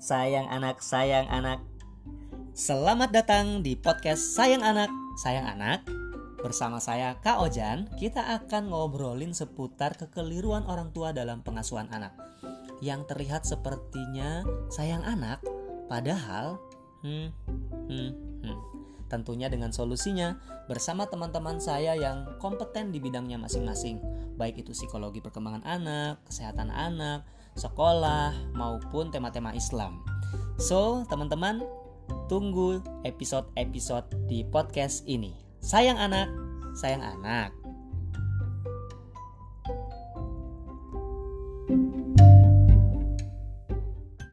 sayang anak, sayang anak. Selamat datang di podcast Sayang Anak, Sayang Anak. Bersama saya Kak Ojan, kita akan ngobrolin seputar kekeliruan orang tua dalam pengasuhan anak. Yang terlihat sepertinya sayang anak, padahal hmm, hmm, hmm. Tentunya dengan solusinya bersama teman-teman saya yang kompeten di bidangnya masing-masing, baik itu psikologi perkembangan anak, kesehatan anak, sekolah, maupun tema-tema Islam. So, teman-teman, tunggu episode-episode di podcast ini. Sayang anak, sayang anak. thank you